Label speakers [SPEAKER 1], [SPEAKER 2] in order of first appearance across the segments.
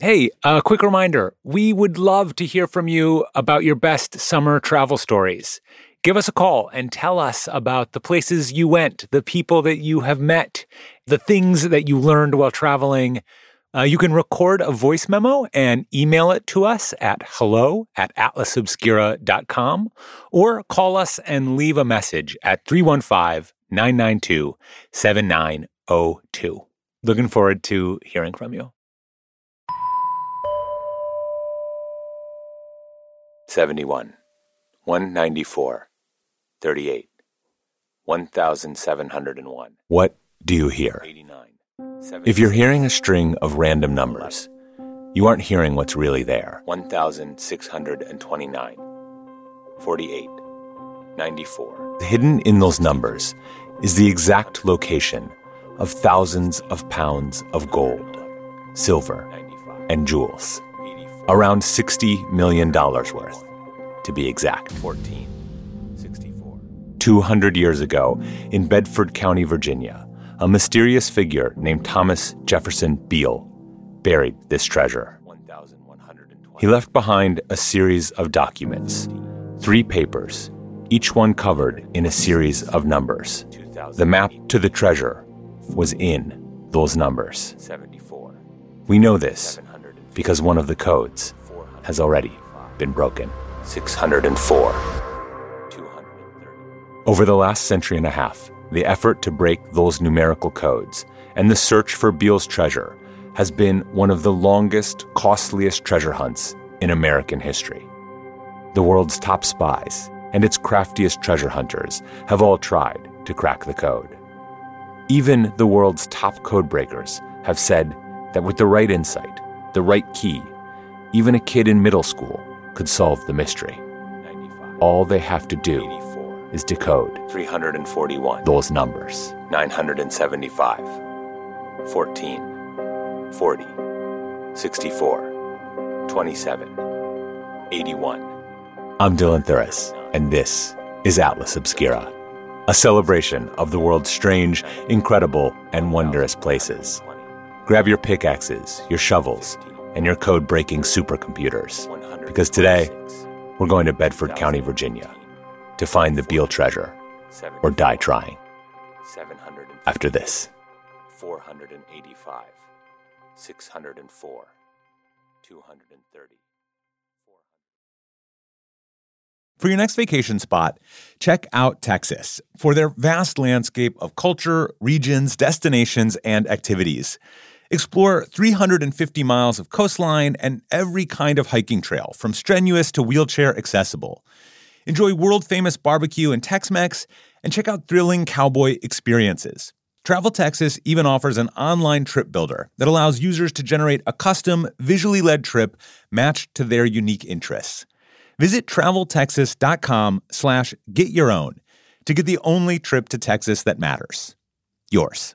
[SPEAKER 1] Hey, a quick reminder we would love to hear from you about your best summer travel stories. Give us a call and tell us about the places you went, the people that you have met, the things that you learned while traveling. Uh, you can record a voice memo and email it to us at hello at atlasobscura.com or call us and leave a message at 315 992 7902. Looking forward to hearing from you. 71, 194, 38, 1701. What do you hear? 89. If you're hearing a string of random numbers, you aren't hearing what's really there. 1629, 48, 94. Hidden in those numbers is the exact location of thousands of pounds of gold, silver, and jewels. Around $60 million worth, to be exact. 14, 64. 200 years ago, in Bedford County, Virginia, a mysterious figure named Thomas Jefferson Beale buried this treasure. He left behind a series of documents, three papers, each one covered in a series of numbers. The map to the treasure was in those numbers. We know this because one of the codes has already been broken. 604. Over the last century and a half, the effort to break those numerical codes and the search for Beale's treasure has been one of the longest, costliest treasure hunts in American history. The world's top spies and its craftiest treasure hunters have all tried to crack the code. Even the world's top code breakers have said that with the right insight, the right key, even a kid in middle school could solve the mystery. All they have to do is decode 341 those numbers. 975 14 40 64 27 81 I'm Dylan Thuras and this is Atlas Obscura a celebration of the world's strange incredible and wondrous places grab your pickaxes your shovels and your code breaking supercomputers because today we're going to Bedford County Virginia to find the Beale treasure or die trying. After this, 485, 604, 230.
[SPEAKER 2] For your next vacation spot, check out Texas for their vast landscape of culture, regions, destinations, and activities. Explore 350 miles of coastline and every kind of hiking trail, from strenuous to wheelchair accessible. Enjoy world famous barbecue and Tex Mex, and check out thrilling cowboy experiences. Travel Texas even offers an online trip builder that allows users to generate a custom, visually led trip matched to their unique interests. Visit traveltexas.com slash get your own to get the only trip to Texas that matters. Yours.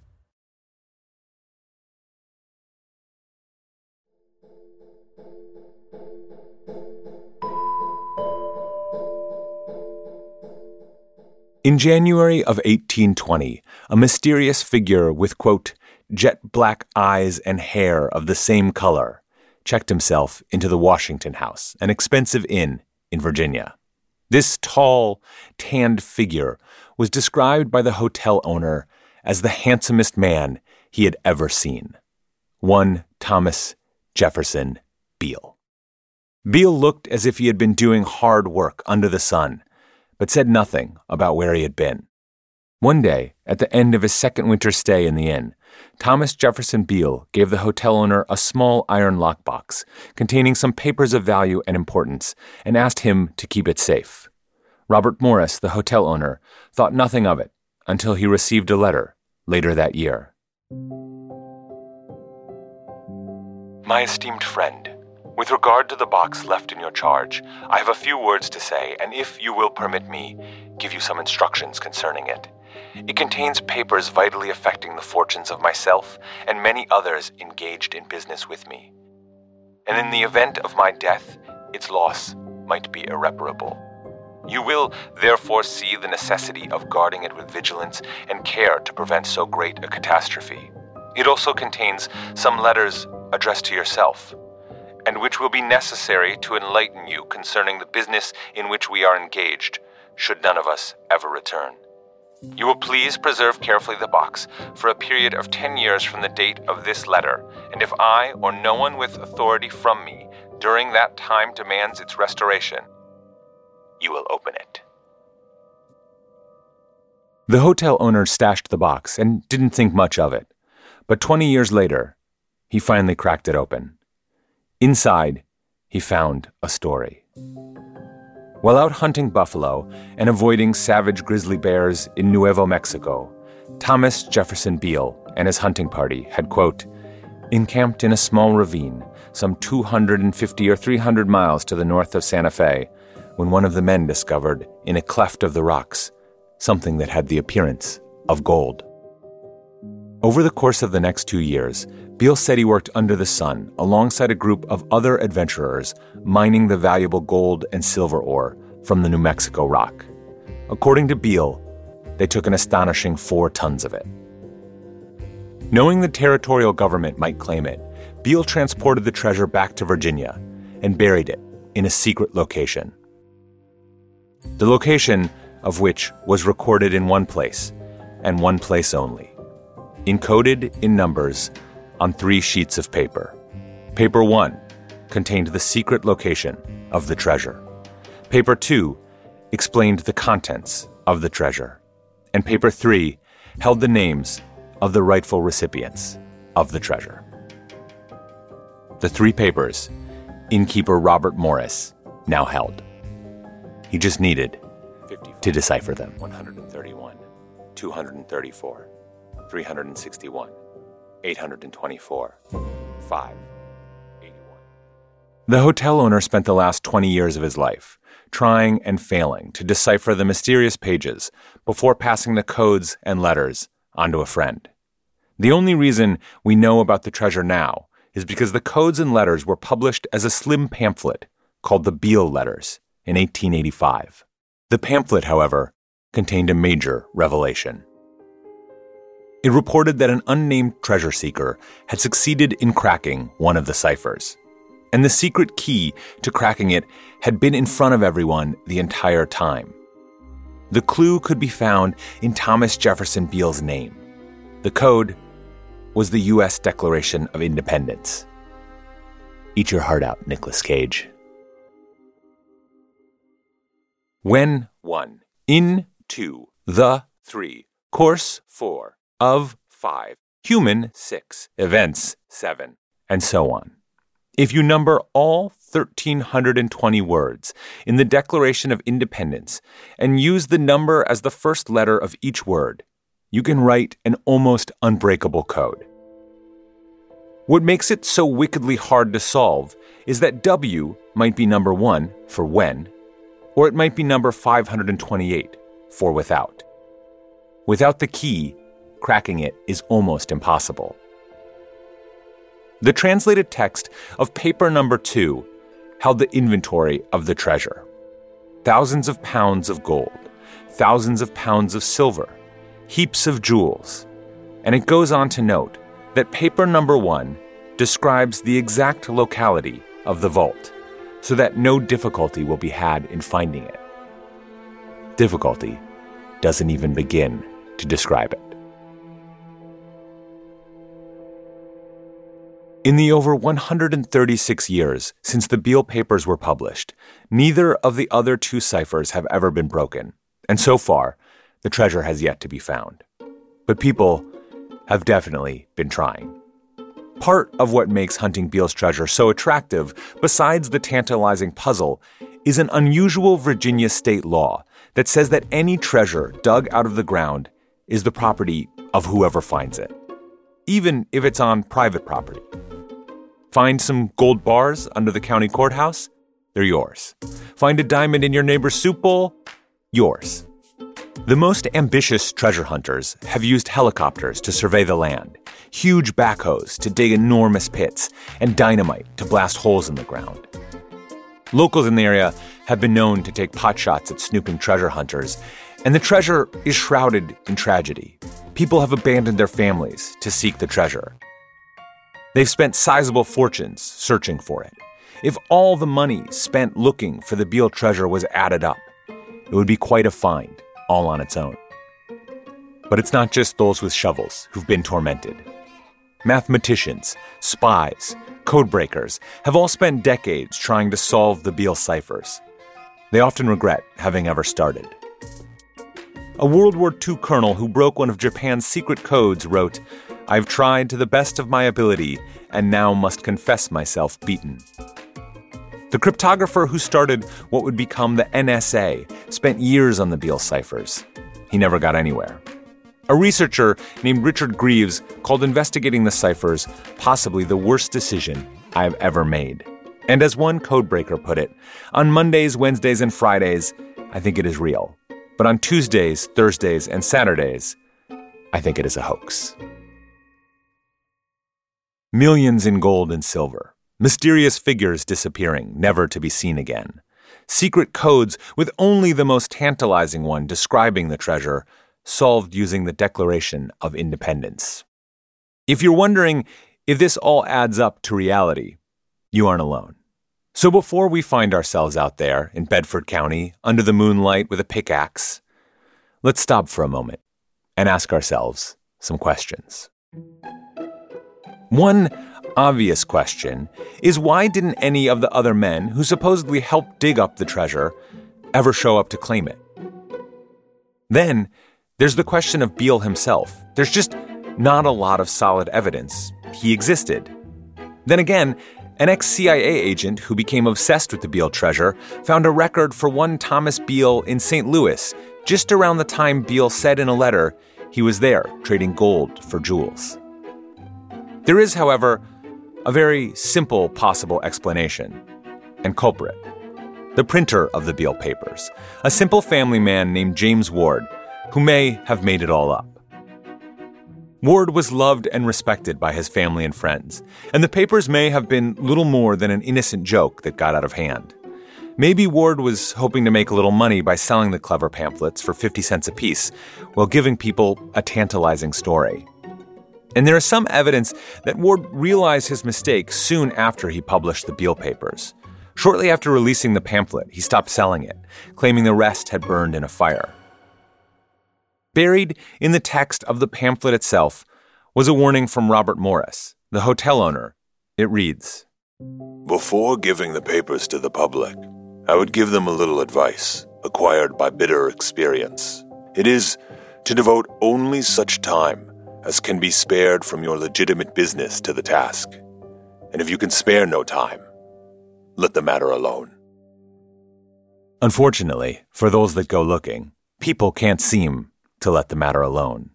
[SPEAKER 1] In January of 1820, a mysterious figure with, quote, jet black eyes and hair of the same color checked himself into the Washington House, an expensive inn in Virginia. This tall, tanned figure was described by the hotel owner as the handsomest man he had ever seen. One Thomas Jefferson Beale. Beale looked as if he had been doing hard work under the sun but said nothing about where he had been. One day, at the end of his second winter stay in the inn, Thomas Jefferson Beale gave the hotel owner a small iron lockbox containing some papers of value and importance and asked him to keep it safe. Robert Morris, the hotel owner, thought nothing of it until he received a letter later that year.
[SPEAKER 3] My esteemed friend, with regard to the box left in your charge, I have a few words to say, and if you will permit me, give you some instructions concerning it. It contains papers vitally affecting the fortunes of myself and many others engaged in business with me. And in the event of my death, its loss might be irreparable. You will therefore see the necessity of guarding it with vigilance and care to prevent so great a catastrophe. It also contains some letters addressed to yourself, and which will be necessary to enlighten you concerning the business in which we are engaged, should none of us ever return. You will please preserve carefully the box for a period of 10 years from the date of this letter, and if I or no one with authority from me during that time demands its restoration, you will open it.
[SPEAKER 1] The hotel owner stashed the box and didn't think much of it. But 20 years later, he finally cracked it open. Inside, he found a story. While out hunting buffalo and avoiding savage grizzly bears in Nuevo Mexico, Thomas Jefferson Beale and his hunting party had, quote, encamped in a small ravine some 250 or 300 miles to the north of Santa Fe when one of the men discovered, in a cleft of the rocks, something that had the appearance of gold. Over the course of the next two years, Beale said he worked under the sun alongside a group of other adventurers mining the valuable gold and silver ore from the New Mexico rock. According to Beale, they took an astonishing four tons of it. Knowing the territorial government might claim it, Beale transported the treasure back to Virginia and buried it in a secret location. The location of which was recorded in one place, and one place only, encoded in numbers on three sheets of paper. Paper 1 contained the secret location of the treasure. Paper 2 explained the contents of the treasure. And paper 3 held the names of the rightful recipients of the treasure. The three papers innkeeper Robert Morris now held. He just needed to decipher them.
[SPEAKER 3] 131, 234, 361. 824. 5. 81.
[SPEAKER 1] The hotel owner spent the last 20 years of his life trying and failing to decipher the mysterious pages before passing the codes and letters on to a friend. The only reason we know about the treasure now is because the codes and letters were published as a slim pamphlet called the Beale Letters in 1885. The pamphlet, however, contained a major revelation. It reported that an unnamed treasure seeker had succeeded in cracking one of the ciphers. And the secret key to cracking it had been in front of everyone the entire time. The clue could be found in Thomas Jefferson Beale's name. The code was the U.S. Declaration of Independence. Eat your heart out, Nicolas Cage. When 1. In 2. The 3. Course 4 of 5, human 6, events 7, and so on. If you number all 1,320 words in the Declaration of Independence and use the number as the first letter of each word, you can write an almost unbreakable code. What makes it so wickedly hard to solve is that W might be number 1 for when, or it might be number 528 for without. Without the key, cracking it is almost impossible. The translated text of paper number two held the inventory of the treasure thousands of pounds of gold, thousands of pounds of silver, heaps of jewels. And it goes on to note that paper number one describes the exact locality of the vault so that no difficulty will be had in finding it. Difficulty doesn't even begin to describe it. In the over 136 years since the Beale papers were published, neither of the other two ciphers have ever been broken, and so far, the treasure has yet to be found. But people have definitely been trying. Part of what makes hunting Beale's treasure so attractive, besides the tantalizing puzzle, is an unusual Virginia state law that says that any treasure dug out of the ground is the property of whoever finds it, even if it's on private property. Find some gold bars under the county courthouse? They're yours. Find a diamond in your neighbor's soup bowl? Yours. The most ambitious treasure hunters have used helicopters to survey the land, huge backhoes to dig enormous pits, and dynamite to blast holes in the ground. Locals in the area have been known to take potshots at snooping treasure hunters, and the treasure is shrouded in tragedy. People have abandoned their families to seek the treasure. They've spent sizable fortunes searching for it. If all the money spent looking for the Beale treasure was added up, it would be quite a find, all on its own. But it's not just those with shovels who've been tormented. Mathematicians, spies, codebreakers have all spent decades trying to solve the Beale ciphers. They often regret having ever started. A World War II colonel who broke one of Japan's secret codes wrote, I've tried to the best of my ability and now must confess myself beaten. The cryptographer who started what would become the NSA spent years on the Beale ciphers. He never got anywhere. A researcher named Richard Greaves called investigating the ciphers possibly the worst decision I have ever made. And as one codebreaker put it, on Mondays, Wednesdays, and Fridays, I think it is real. But on Tuesdays, Thursdays, and Saturdays, I think it is a hoax. Millions in gold and silver. Mysterious figures disappearing, never to be seen again. Secret codes with only the most tantalizing one describing the treasure, solved using the Declaration of Independence. If you're wondering if this all adds up to reality, you aren't alone. So before we find ourselves out there in Bedford County under the moonlight with a pickaxe, let's stop for a moment and ask ourselves some questions. One obvious question is why didn't any of the other men who supposedly helped dig up the treasure ever show up to claim it? Then there's the question of Beale himself. There's just not a lot of solid evidence he existed. Then again, an ex CIA agent who became obsessed with the Beale treasure found a record for one Thomas Beale in St. Louis just around the time Beale said in a letter he was there trading gold for jewels. There is, however, a very simple possible explanation and culprit. The printer of the Beale papers, a simple family man named James Ward, who may have made it all up. Ward was loved and respected by his family and friends, and the papers may have been little more than an innocent joke that got out of hand. Maybe Ward was hoping to make a little money by selling the clever pamphlets for 50 cents apiece while giving people a tantalizing story. And there is some evidence that Ward realized his mistake soon after he published the Beale papers. Shortly after releasing the pamphlet, he stopped selling it, claiming the rest had burned in a fire. Buried in the text of the pamphlet itself was a warning from Robert Morris, the hotel owner. It reads
[SPEAKER 4] Before giving the papers to the public, I would give them a little advice acquired by bitter experience. It is to devote only such time as can be spared from your legitimate business to the task. And if you can spare no time, let the matter alone.
[SPEAKER 1] Unfortunately, for those that go looking, people can't seem to let the matter alone.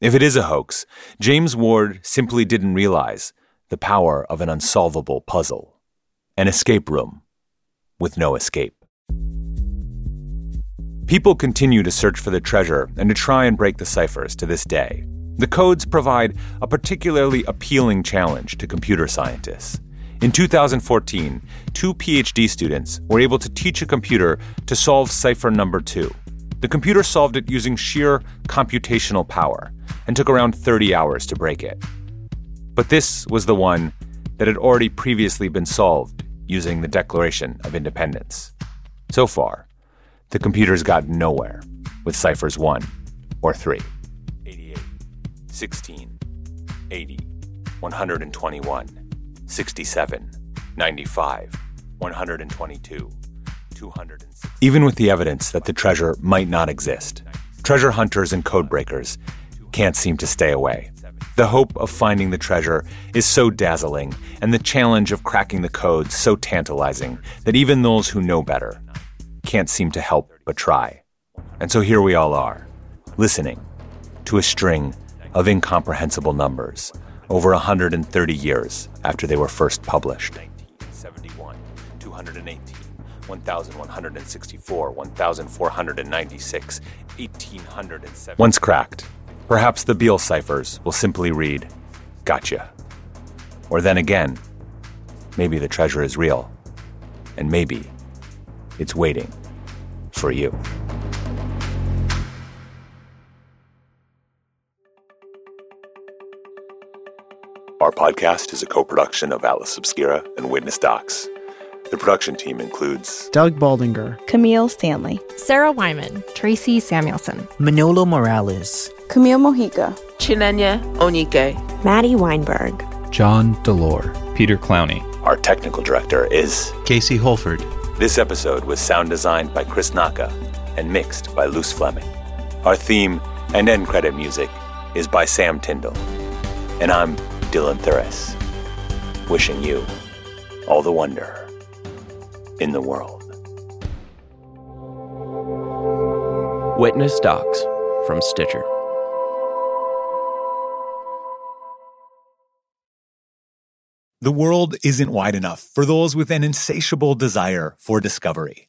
[SPEAKER 1] If it is a hoax, James Ward simply didn't realize the power of an unsolvable puzzle an escape room with no escape. People continue to search for the treasure and to try and break the ciphers to this day. The codes provide a particularly appealing challenge to computer scientists. In 2014, two PhD students were able to teach a computer to solve cipher number two. The computer solved it using sheer computational power and took around 30 hours to break it. But this was the one that had already previously been solved using the Declaration of Independence. So far, the computer's got nowhere with ciphers 1 or 3.
[SPEAKER 4] 16, 80, 121, 67, 95, 122, 206.
[SPEAKER 1] Even with the evidence that the treasure might not exist, treasure hunters and codebreakers can't seem to stay away. The hope of finding the treasure is so dazzling, and the challenge of cracking the code so tantalizing that even those who know better can't seem to help but try. And so here we all are, listening to a string of incomprehensible numbers,
[SPEAKER 5] over 130 years after they were first published. 1971, 218, 1164, 1496, 1807. Once cracked, perhaps the Beale ciphers will simply read, Gotcha. Or then again, maybe the treasure is real, and maybe it's waiting for you.
[SPEAKER 6] Podcast is a co production of Atlas Obscura and Witness Docs. The production team includes
[SPEAKER 7] Doug Baldinger,
[SPEAKER 8] Kameel Stanley,
[SPEAKER 9] Sarah Wyman,
[SPEAKER 10] Tracy Samuelson,
[SPEAKER 11] Manolo Morales,
[SPEAKER 8] Camille Mojica,
[SPEAKER 12] Chinenya Onike,
[SPEAKER 13] Maddie Weinberg,
[SPEAKER 14] John Delore,
[SPEAKER 15] Peter Clowney.
[SPEAKER 6] Our technical director is
[SPEAKER 16] Casey Holford.
[SPEAKER 6] This episode was sound designed by Chris Naka and mixed by Luce Fleming. Our theme and end credit music is by Sam Tyndall. And I'm Dylan Thuras, wishing you all the wonder in the world.
[SPEAKER 16] Witness Docs from Stitcher.
[SPEAKER 1] The world isn't wide enough for those with an insatiable desire for discovery.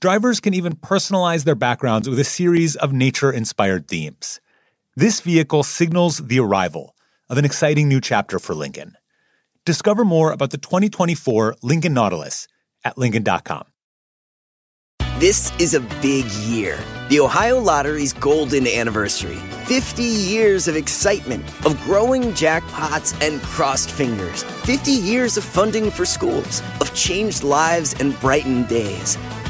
[SPEAKER 1] Drivers can even personalize their backgrounds with a series of nature inspired themes. This vehicle signals the arrival of an exciting new chapter for Lincoln. Discover more about the 2024 Lincoln Nautilus at Lincoln.com.
[SPEAKER 17] This is a big year. The Ohio Lottery's golden anniversary. 50 years of excitement, of growing jackpots and crossed fingers. 50 years of funding for schools, of changed lives and brightened days.